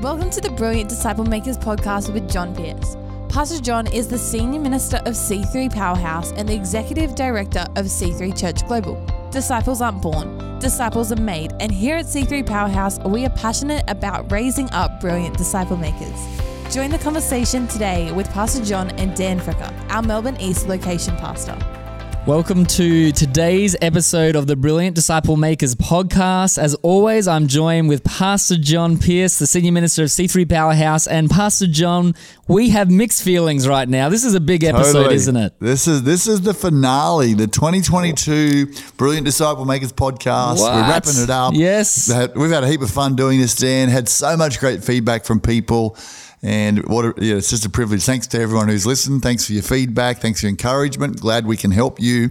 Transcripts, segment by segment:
Welcome to the Brilliant Disciple Makers podcast with John Pierce. Pastor John is the Senior Minister of C3 Powerhouse and the Executive Director of C3 Church Global. Disciples aren't born, disciples are made, and here at C3 Powerhouse, we are passionate about raising up brilliant disciple makers. Join the conversation today with Pastor John and Dan Fricker, our Melbourne East location pastor. Welcome to today's episode of the Brilliant Disciple Makers podcast. As always, I'm joined with Pastor John Pierce, the Senior Minister of C3 Powerhouse. And Pastor John, we have mixed feelings right now. This is a big episode, Totally. isn't it? This is this is the finale, the 2022 Brilliant Disciple Makers podcast. What? We're wrapping it up. Yes. We've had, we've had a heap of fun doing this, Dan. Had so much great feedback from people. And what a, yeah, it's just a privilege. Thanks to everyone who's listened. Thanks for your feedback. Thanks for your encouragement. Glad we can help you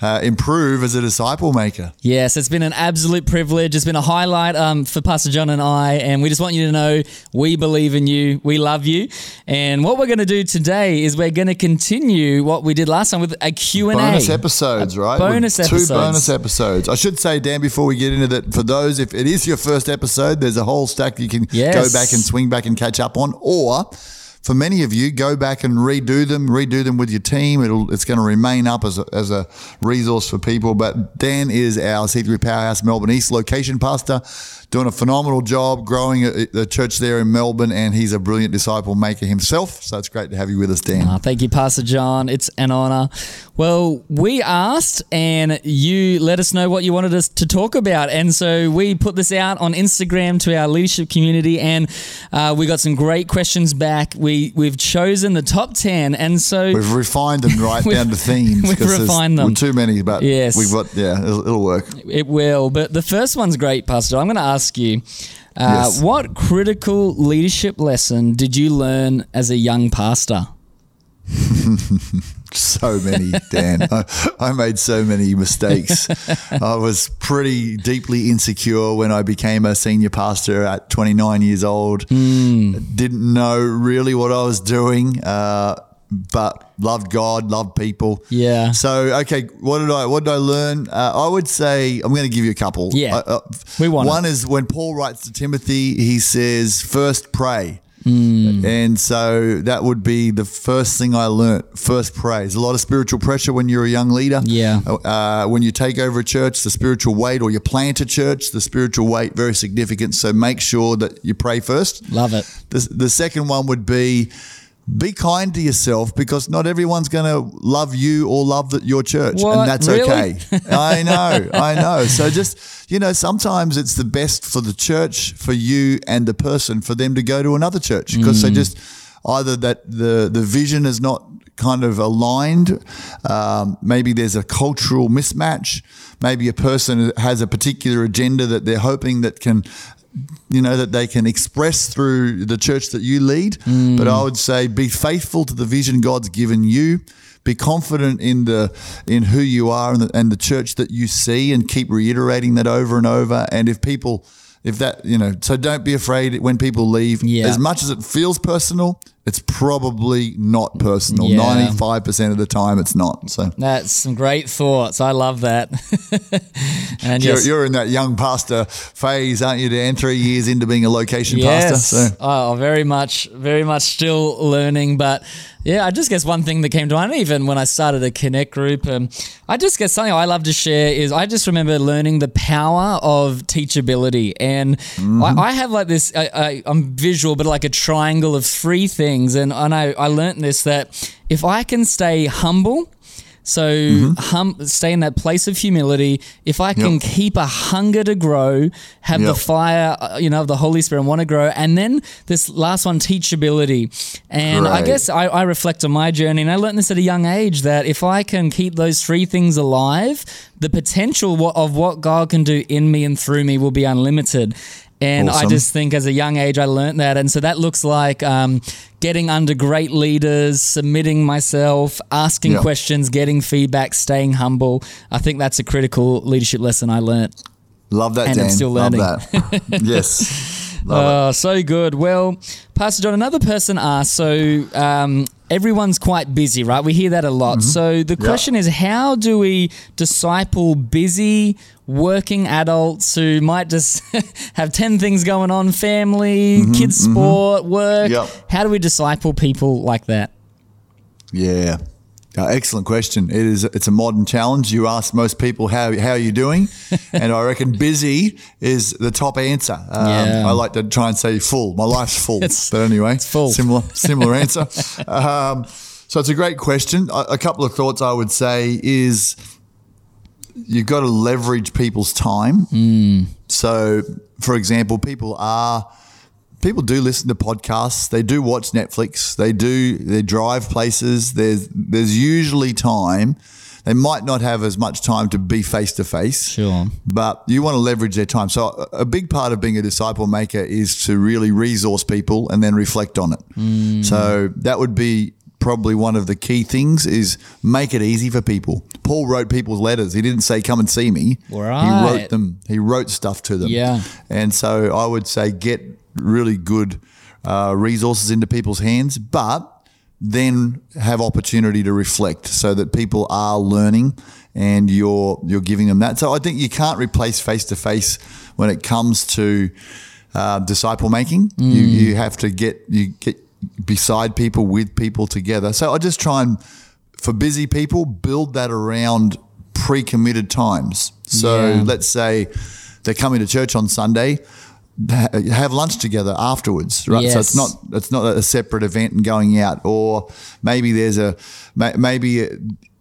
uh, improve as a disciple maker. Yes, it's been an absolute privilege. It's been a highlight um, for Pastor John and I, and we just want you to know we believe in you, we love you, and what we're going to do today is we're going to continue what we did last time with a Q and A. bonus episodes, right? bonus With episodes. Two bonus episodes. I should say, Dan, before we get into that, for those, if it is your first episode, there's a whole stack you can Yes. go back and swing back and catch up on, or. For many of you, go back and redo them, redo them with your team. It'll, it's going to remain up as a, as a resource for people. But Dan is our C3 Powerhouse Melbourne East location pastor, doing a phenomenal job growing the church there in Melbourne, and he's a brilliant disciple maker himself. So it's great to have you with us, Dan. Ah, thank you, Pastor John. It's an honor. Well, we asked and you let us know what you wanted us to talk about. And so we put this out on Instagram to our leadership community and uh, we got some great questions back. We, we've chosen the top 10. And so We've refined them right down to themes. We've refined them. Too many, but Yes. we've got yeah, it'll, it'll work. it will. But the first one's great, Pastor. I'm going to ask you uh, Yes. what critical leadership lesson did you learn as a young pastor? So many, Dan. I, I made so many mistakes. I was pretty deeply insecure when I became a senior pastor at 29 years old. Hmm. Didn't know really what I was doing. Uh, but loved God, loved people. Yeah. So okay, what did I what did I learn? Uh, I would say I'm going to give you a couple. Yeah. Uh, uh, We want one it. is when Paul writes to Timothy, he says, first pray. Hmm. And so that would be the first thing I learnt. First praise. A lot of spiritual pressure when you're a young leader. Yeah. Uh, when you take over a church, the spiritual weight, or you plant a church, the spiritual weight very significant. So make sure that you pray first. Love it. The, the second one would be be kind to yourself because not everyone's going to love you or love the, your church, What? and that's Really? okay. I know, I know. So just you know, sometimes it's the best for the church, for you and the person, for them to go to another church because Mm. they just either that the the vision is not kind of aligned. Um, maybe there's a cultural mismatch. Maybe a person has a particular agenda that they're hoping that can you know that they can express through the church that you lead. Mm. But i would say be faithful to the vision god's given you. Be confident in the in who you are and the, and the church that you see and keep reiterating that over and over. And if people if that you know so don't be afraid when people leave. Yeah. as much as it feels personal it's probably not personal Yeah. 95% of the time it's not so That's some great thoughts. I love that. and you're, yes, you're in that young pastor phase aren't you dan three years into being a location yes. pastor so Oh, very much, very much still learning. But yeah, I just guess one thing that came to mind, even when I started a Connect group, um, I just guess something I love to share is I just remember learning the power of teachability. And I, I have like this, I, I, I'm visual, but like a triangle of three things. And, and I, I learned this that if I can stay humble, so hum, stay in that place of humility. If I can Yep. keep a hunger to grow, have the fire, uh, you know, of the Holy Spirit, and want to grow, and then this last one, teachability. And I guess I, I reflect on my journey, and I learned this at a young age that if I can keep those three things alive, the potential of what God can do in me and through me will be unlimited. And I just think as a young age, I learned that. And so that looks like um, getting under great leaders, submitting myself, asking questions, getting feedback, staying humble. I think that's a critical leadership lesson I learned. Love that, And Dan. I'm still Love learning. that. yes. Love it. Oh, so good. Well, Pastor John, another person asked, so um, everyone's quite busy, right? We hear that a lot. Mm-hmm. So the question is, how do we disciple busy working adults who might just have 10 things going on family, mm-hmm, kids, mm-hmm. sport, work? Yep. How do we disciple people like that? Yeah. Uh, excellent question. It is. It's a modern challenge. You ask most people how how are you doing, and I reckon busy is the top answer. Um, Yeah. I like to try and say full. My life's full. But anyway, it's full. Similar similar answer. Um, so it's a great question. A, a couple of thoughts I would say is you've got to leverage people's time. So, for example, people are people do listen to podcasts. They do watch Netflix. They do they drive places. There's there's usually time. They might not have as much time to be face to face. Sure. But you want to leverage their time. So a big part of being a disciple maker is to really resource people and then reflect on it. Mm. So that would be probably one of the key things is make it easy for people. Paul wrote people's letters. He didn't say come and see me. Right. He wrote them. He wrote stuff to them. Yeah. And so I would say get really good uh, resources into people's hands, but then have opportunity to reflect so that people are learning and you're you're giving them that. So I think you can't replace face to face when it comes to uh, disciple making. You you have to get you get beside people with people together. So I just try and for busy people build that around pre-committed times. So Yeah. let's say they're coming to church on Sunday have lunch together afterwards, right? So it's not it's not a separate event and going out, or maybe there's a maybe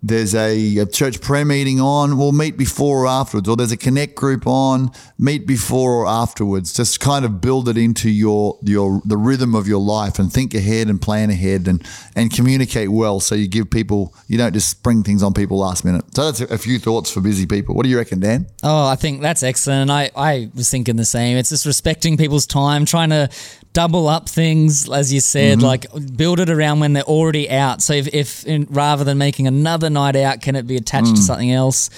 there's a, a church prayer meeting on. We'll meet before or afterwards, or there's a connect group on. Meet before or afterwards. Just kind of build it into your your the rhythm of your life and think ahead and plan ahead and and communicate well. So you give people you don't just spring things on people last minute. So that's a, few thoughts for busy people. What do you reckon, Dan? Oh, I think that's excellent. I, I was thinking the same. It's just respecting people's time, trying to double up things, as you said, like build it around when they're already out. So if, if in, rather than making another night out, can it be attached to something else?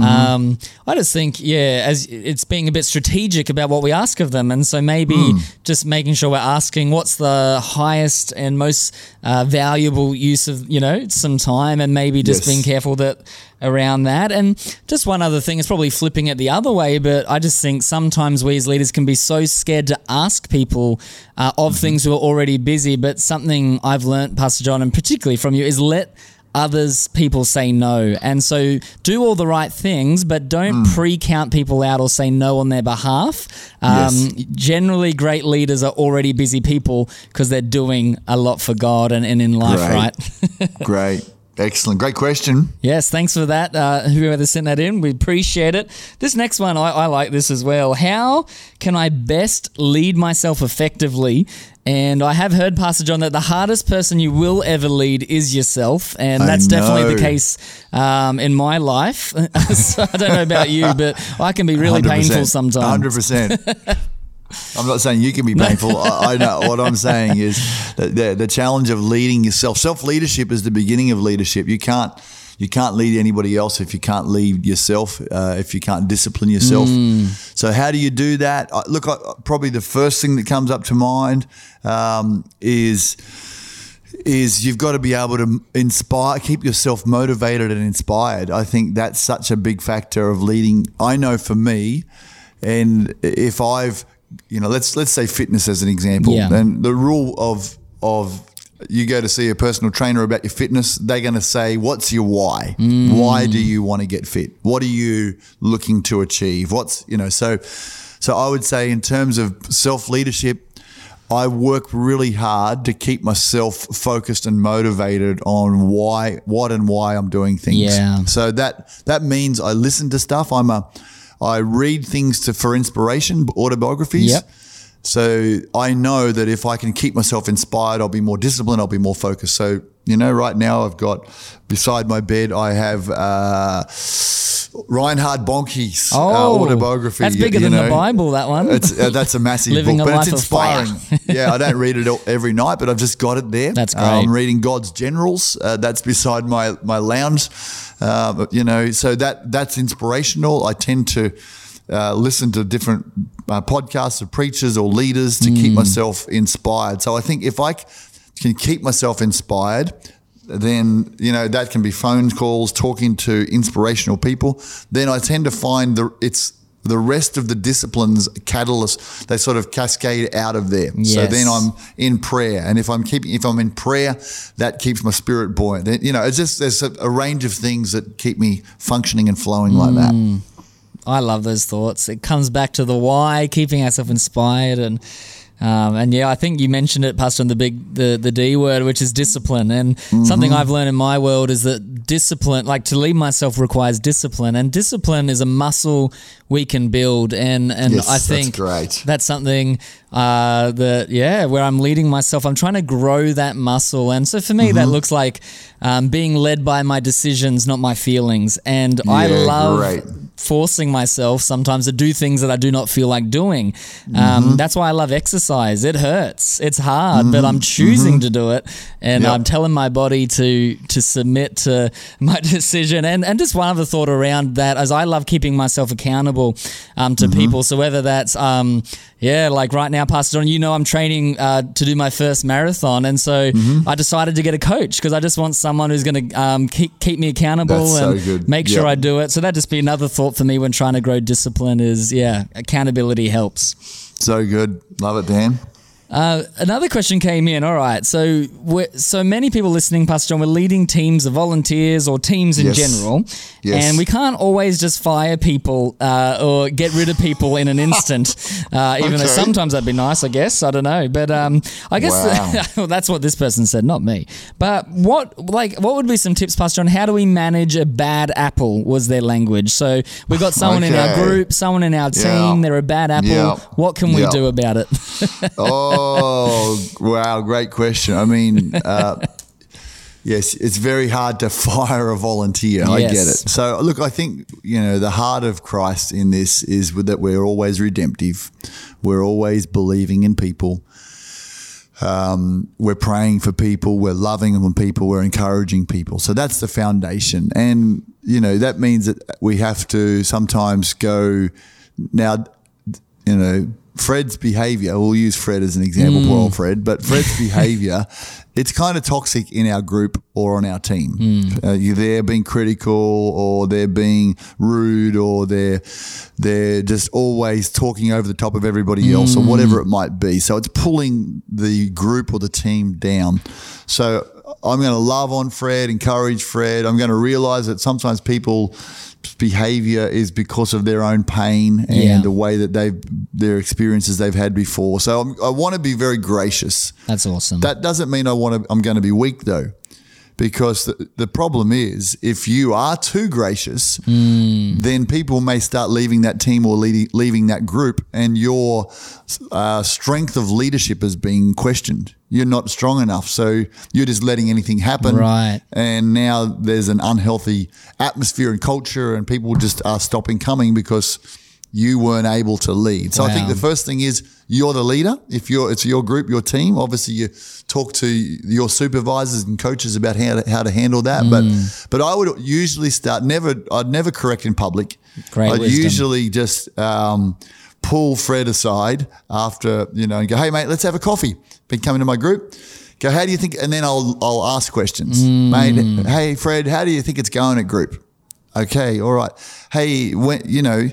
Um, I just think, yeah, as it's being a bit strategic about what we ask of them, and so maybe just making sure we're asking what's the highest and most uh, valuable use of you know some time, and maybe just Yes. being careful that around that. And just one other thing is probably flipping it the other way, but I just think sometimes we as leaders can be so scared to ask people uh, of things who are already busy. But something I've learnt, Pastor John, and particularly from you, is let others people say no and so do all the right things but don't pre-count people out or say no on their behalf um, Yes. generally great leaders are already busy people because they're doing a lot for god and, and in life Great. right Great, excellent, great question. Yes, thanks for that. Uh, whoever sent that in, we appreciate it. This next one, I, I like this as well. How can I best lead myself effectively? And I have heard, Pastor John, that the hardest person you will ever lead is yourself. And that's definitely the case um, in my life. so I don't know about you, but I can be really painful sometimes. Hundred percent. I'm not saying you can be painful. I, I know what I'm saying is that the, the challenge of leading yourself. Self leadership is the beginning of leadership. You can't you can't lead anybody else if you can't lead yourself. Uh, if you can't discipline yourself. So how do you do that? I, look, I, probably the first thing that comes up to mind um, is is you've got to be able to inspire, keep yourself motivated and inspired. I think that's such a big factor of leading. I know for me, and if I've, you know, let's let's say fitness as an example, Yeah. and the rule of of you go to see a personal trainer about your fitness, they're going to say, "What's your why? Mm. Why do you want to get fit? What are you looking to achieve? What's you know?" So, so I would say in terms of self leadership, I work really hard to keep myself focused and motivated on why, what, and why I'm doing things. Yeah. So that that means I listen to stuff. I'm a, I read things to for inspiration, autobiographies. Yep. So I know that if I can keep myself inspired, I'll be more disciplined. I'll be more focused. So you know, right now I've got beside my bed, I have uh, Reinhard Bonnke's uh, Oh, autobiography. That's bigger you than the. Bible, that one. It's, uh, that's a massive Living book, a but it's life of fire. inspiring. yeah, I don't read it all- every night, but I've just got it there. That's Uh, great. I'm reading God's Generals. Uh, that's beside my my lounge. Uh, you know, so that that's inspirational. I tend to uh, listen to different uh, podcasts of preachers or leaders to keep myself inspired. So I think if I can keep myself inspired, then you know that can be phone calls, talking to inspirational people. Then I tend to find the it's the rest of the disciplines catalyst they sort of cascade out of there. So then I'm in prayer, and if I'm keeping if I'm in prayer, that keeps my spirit buoyant. Then, You know, it's just there's a, a range of things that keep me functioning and flowing like that. Mm. I love those thoughts. It comes back to the why, keeping ourselves inspired, and um, and yeah, I think you mentioned it, Pastor, on the big the the D word, which is discipline. And something Mm-hmm. I've learned in my world is that discipline, like to lead myself, requires discipline, and discipline is a muscle we can build. And and Yes, I that's think great. that's something uh, that yeah, where I'm leading myself, I'm trying to grow that muscle, and so for me, Mm-hmm. that looks like um, being led by my decisions, not my feelings. And I love great. Forcing myself sometimes to do things that I do not feel like doing. Mm-hmm. Um, that's why I love exercise. It hurts. It's hard, but I'm choosing to do it, and Mm-hmm. Yep. I'm telling my body to to submit to my decision. And and just one other thought around that, as I love keeping myself accountable um, to Mm-hmm. people. So whether that's um, yeah, like right now, Pastor John, you know, I'm training uh, to do my first marathon, and so Mm-hmm. I decided to get a coach because I just want someone who's going to um, keep keep me accountable so and good. make sure Yep. I do it. So that just be another thought for me when trying to grow discipline is yeah, accountability helps. So good, love it, Dan. Uh, another question came in. All right, so we're, so many people listening, Pastor John, we're leading teams of volunteers or teams in Yes. general, Yes. and we can't always just fire people uh, or get rid of people in an instant. Uh, even though sometimes that'd be nice, I guess. I don't know, but um, I guess Wow. well, that's what this person said, not me. But what like what would be some tips, Pastor John? How do we manage a bad apple? Was their language. So we've got someone in our group, someone in our Yeah. team. They're a bad apple. Yeah. What can we Yeah. do about it? Oh, wow, great question. I mean, uh, yes, it's very hard to fire a volunteer. I get it. So, look, I think, you know, the heart of Christ in this is that we're always redemptive, we're always believing in people. Um, we're praying for people, we're loving on people, we're encouraging people. So that's the foundation. And, you know, that means that we have to sometimes go now, you know, Fred's behavior, we'll use Fred as an example, poor old mm. Fred, but Fred's behavior, it's kind of toxic in our group or on our team. Mm. Uh, you're there being critical or they're being rude or they're, they're just always talking over the top of everybody else or mm. whatever it might be. So it's pulling the group or the team down. So I'm going to love on Fred, encourage Fred. I'm going to realize that sometimes people behavior is because of their own pain and Yeah. the way that they've their experiences they've had before. So I'm, I want to be very gracious. That's awesome. That doesn't mean I want to. I'm going to be weak though, because the, the problem is if you are too gracious, then people may start leaving that team or leading, leaving that group, and your uh, strength of leadership is being questioned. You're not strong enough, so you're just letting anything happen. Right. And now there's an unhealthy atmosphere and culture, and people just are stopping coming because you weren't able to lead. So I think the first thing is you're the leader. If you're it's your group, your team. Obviously, you talk to your supervisors and coaches about how to, how to handle that. Mm. But but I would usually start never. I'd never correct in public. Great I'd wisdom. usually just. Um, Pull Fred aside after you know and go, hey mate, let's have a coffee. Been coming to my group. Go, how do you think? And then I'll I'll ask questions, Mm. mate. Hey Fred, how do you think it's going at group? Okay, all right. Hey, when you know,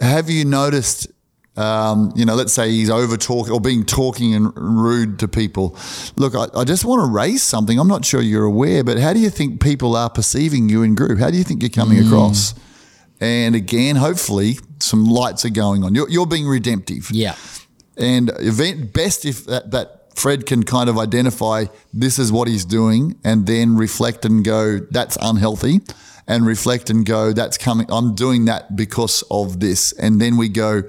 have you noticed? Um, you know, let's say he's over talking or being talking and rude to people. Look, I, I just want to raise something. I'm not sure you're aware, but how do you think people are perceiving you in group? How do you think you're coming Mm. across? And again, hopefully, some lights are going on. You're, you're being redemptive. yeah. And event best if that, that Fred can kind of identify this is what he's doing and then reflect and go, that's unhealthy. And reflect and go, that's coming, I'm doing that because of this. And then we go,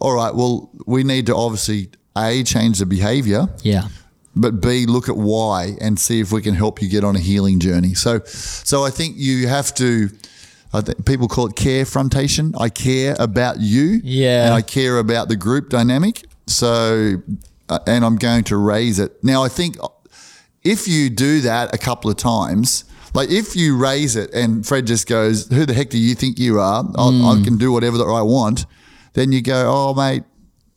all right, well, we need to obviously A, change the behavior, Yeah. but B, look at why and see if we can help you get on a healing journey. So, so I think you have to. I think people call it care frontation. I care about you, Yeah. and I care about the group dynamic. So, uh, and I'm going to raise it now. I think if you do that a couple of times. Like if you raise it and Fred just goes, "Who the heck do you think you are? I'll, I can do whatever that I want." Then you go, "Oh, mate,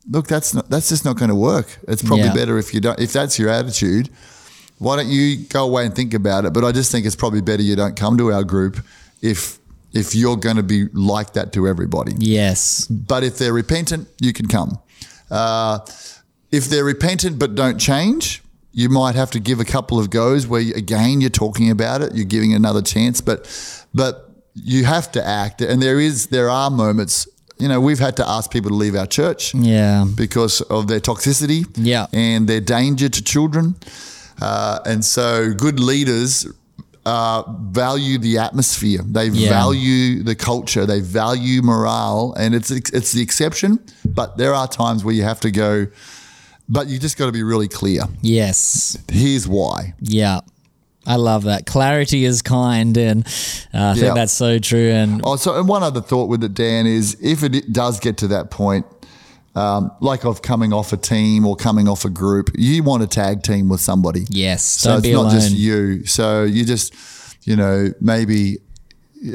look, that's not, that's just not going to work. It's probably Yeah. better if you don't. If that's your attitude, why don't you go away and think about it? But I just think it's probably better you don't come to our group if if you're going to be like that to everybody. Yes. But if they're repentant, you can come. Uh, if they're repentant but don't change, you might have to give a couple of goes where you, again you're talking about it, you're giving another chance, but but you have to act. And there is there are moments. You know, we've had to ask people to leave our church Yeah. because of their toxicity Yeah. and their danger to children. Uh, and so, good leaders uh, value the atmosphere. They Yeah. value the culture. They value morale, and it's it's the exception. But there are times where you have to go. But you just got to be really clear. Yes. Here's why. Yeah. I love that. Clarity is kind, and uh, I think that's so true. And Oh, so and one other thought with it, Dan, is if it does get to that point, um, like of coming off a team or coming off a group, you want a tag team with somebody. yes, So it's not alone. just you. So you just, you know, maybe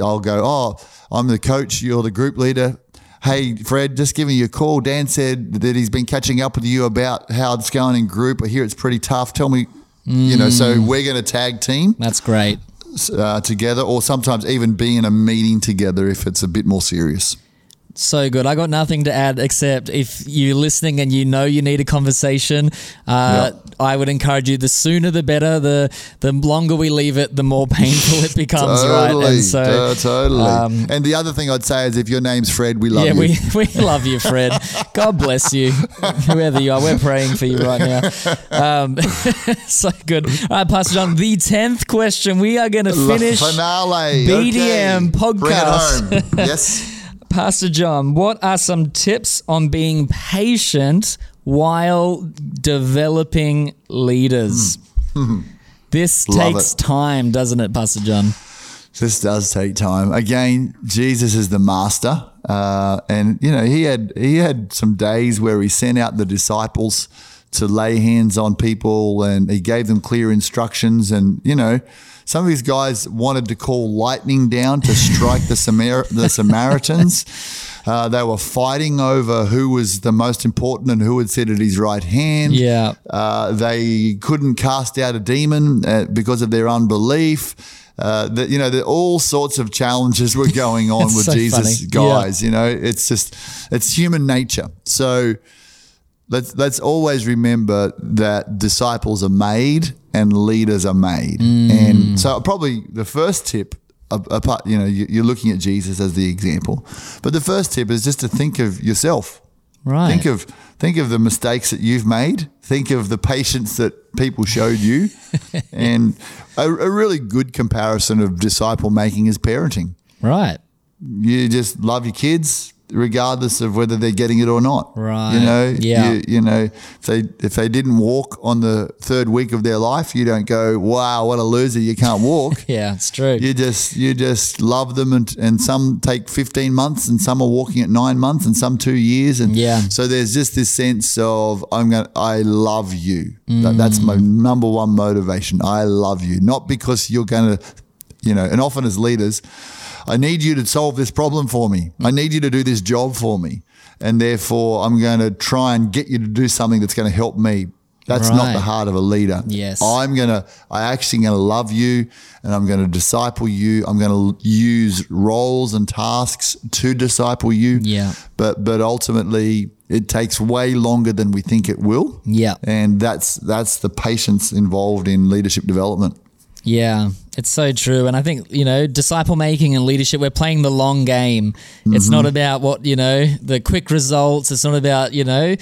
I'll go, oh, I'm the coach, you're the group leader. Hey, Fred, just giving you a call. Dan said that he's been catching up with you about how it's going in group. I hear it's pretty tough. Tell me, you know, so Mm. we're going to tag team That's great. uh, together or sometimes even be in a meeting together if it's a bit more serious. So good. I got nothing to add except if you're listening and you know you need a conversation, uh, I would encourage you the sooner the better. The the longer we leave it, the more painful it becomes, right? Totally, And so, uh, totally. um, and the other thing I'd say is if your name's Fred, we love yeah, you. we, we love you, Fred. God bless you, whoever you are. We're praying for you right now. Um, so good. All right, Pastor John, the 10th question. We are going to La finish. finale. BDM okay. podcast. Bring it home. yes. Pastor John, what are some tips on being patient while developing leaders? This Hmm. Love takes it. time, doesn't it, Pastor John? This does take time. Again, Jesus is the master, uh, and you know he had he had some days where he sent out the disciples to lay hands on people, and he gave them clear instructions. And you know, some of these guys wanted to call lightning down to strike the Samar- the Samaritans. Uh, they were fighting over who was the most important and who would sit at his right hand. Yeah. Uh, they couldn't cast out a demon uh, because of their unbelief. Uh, that you know, that all sorts of challenges were going on with so Jesus, funny. guys. You know, it's just it's human nature. So let's let's always remember that disciples are made and leaders are made. Mm. And so probably the first tip. Apart, you know, you- you're looking at Jesus as the example, but the first tip is just to think of yourself. Right. Think of think of the mistakes that you've made. Think of the patience that people showed you, and a, a really good comparison of disciple making is parenting. Right. You just love your kids regardless of whether they're getting it or not. Right. You know. Yeah. You, you know, if they if they didn't walk on the third week of their life, you don't go, "Wow, what a loser! You can't walk." Yeah, it's true. You just you just love them, and, and some take fifteen months, and some are walking at nine months, and some two years, and Yeah. So there's just this sense of I'm to I love you. That, that's Mm. my number one motivation. I love you, not because you're going to, you know. And often as leaders, I need you to solve this problem for me. I need you to do this job for me, and therefore I'm going to try and get you to do something that's going to help me. That's not the heart of a leader. Yes. I'm gonna, I actually gonna love you, and I'm gonna disciple you. I'm gonna use roles and tasks to disciple you. Yeah. But but ultimately, it takes way longer than we think it will. Yeah. And that's that's the patience involved in leadership development. Yeah, it's so true. And I think, you know, disciple making and leadership, we're playing the long game. It's Mm-hmm. not about what, you know, the quick results. It's not about, you know,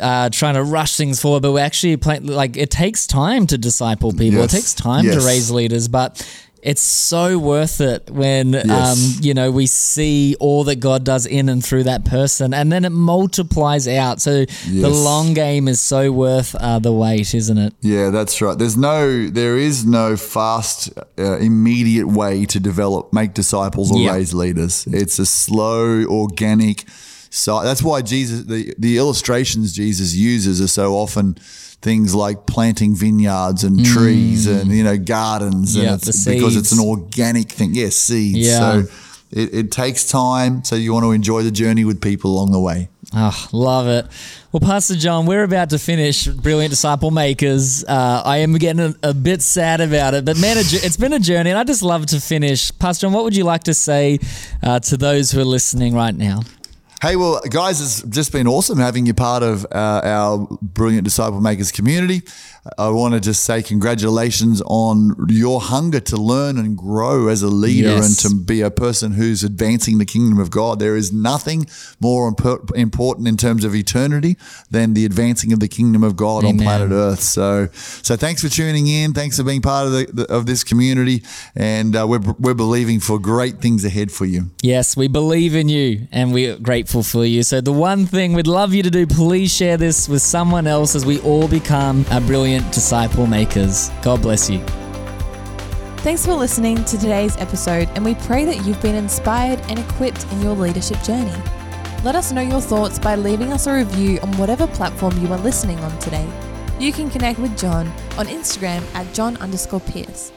uh, trying to rush things forward, but we're actually playing, like, it takes time to disciple people. Yes. It takes time to raise leaders, but it's so worth it when, Yes. um, you know, we see all that God does in and through that person and then it multiplies out. So the long game is so worth uh, the wait, isn't it? Yeah, that's right. There's no, there is no fast, uh, immediate way to develop, make disciples or Yeah. raise leaders. It's a slow, organic. So that's why Jesus, the the illustrations Jesus uses are so often things like planting vineyards and trees and you know gardens, Mm. Yeah, and it's because it's an organic thing. Yes, seeds. Yeah. So it, it takes time. So you want to enjoy the journey with people along the way. Oh, love it. Well, Pastor John, we're about to finish Brilliant Disciple Makers. Uh, I am getting a, a, bit sad about it, but man, it's been a journey, and I just love to finish. Pastor John, what would you like to say uh, to those who are listening right now? Hey, well, guys, it's just been awesome having you part of uh, our Brilliant Disciple Makers community. I want to just say congratulations on your hunger to learn and grow as a leader yes. and to be a person who's advancing the kingdom of God. There is nothing more imp- important in terms of eternity than the advancing of the kingdom of God Amen. on planet Earth. So, so thanks for tuning in. Thanks for being part of the, the of this community, and uh, we're we're believing for great things ahead for you. Yes, we believe in you, and we're grateful for you. So, the one thing we'd love you to do, please share this with someone else as we all become a brilliant brilliant disciple makers. God bless you. Thanks for listening to today's episode, and we pray that you've been inspired and equipped in your leadership journey. Let us know your thoughts by leaving us a review on whatever platform you are listening on today. You can connect with John on Instagram at John underscore Pierce.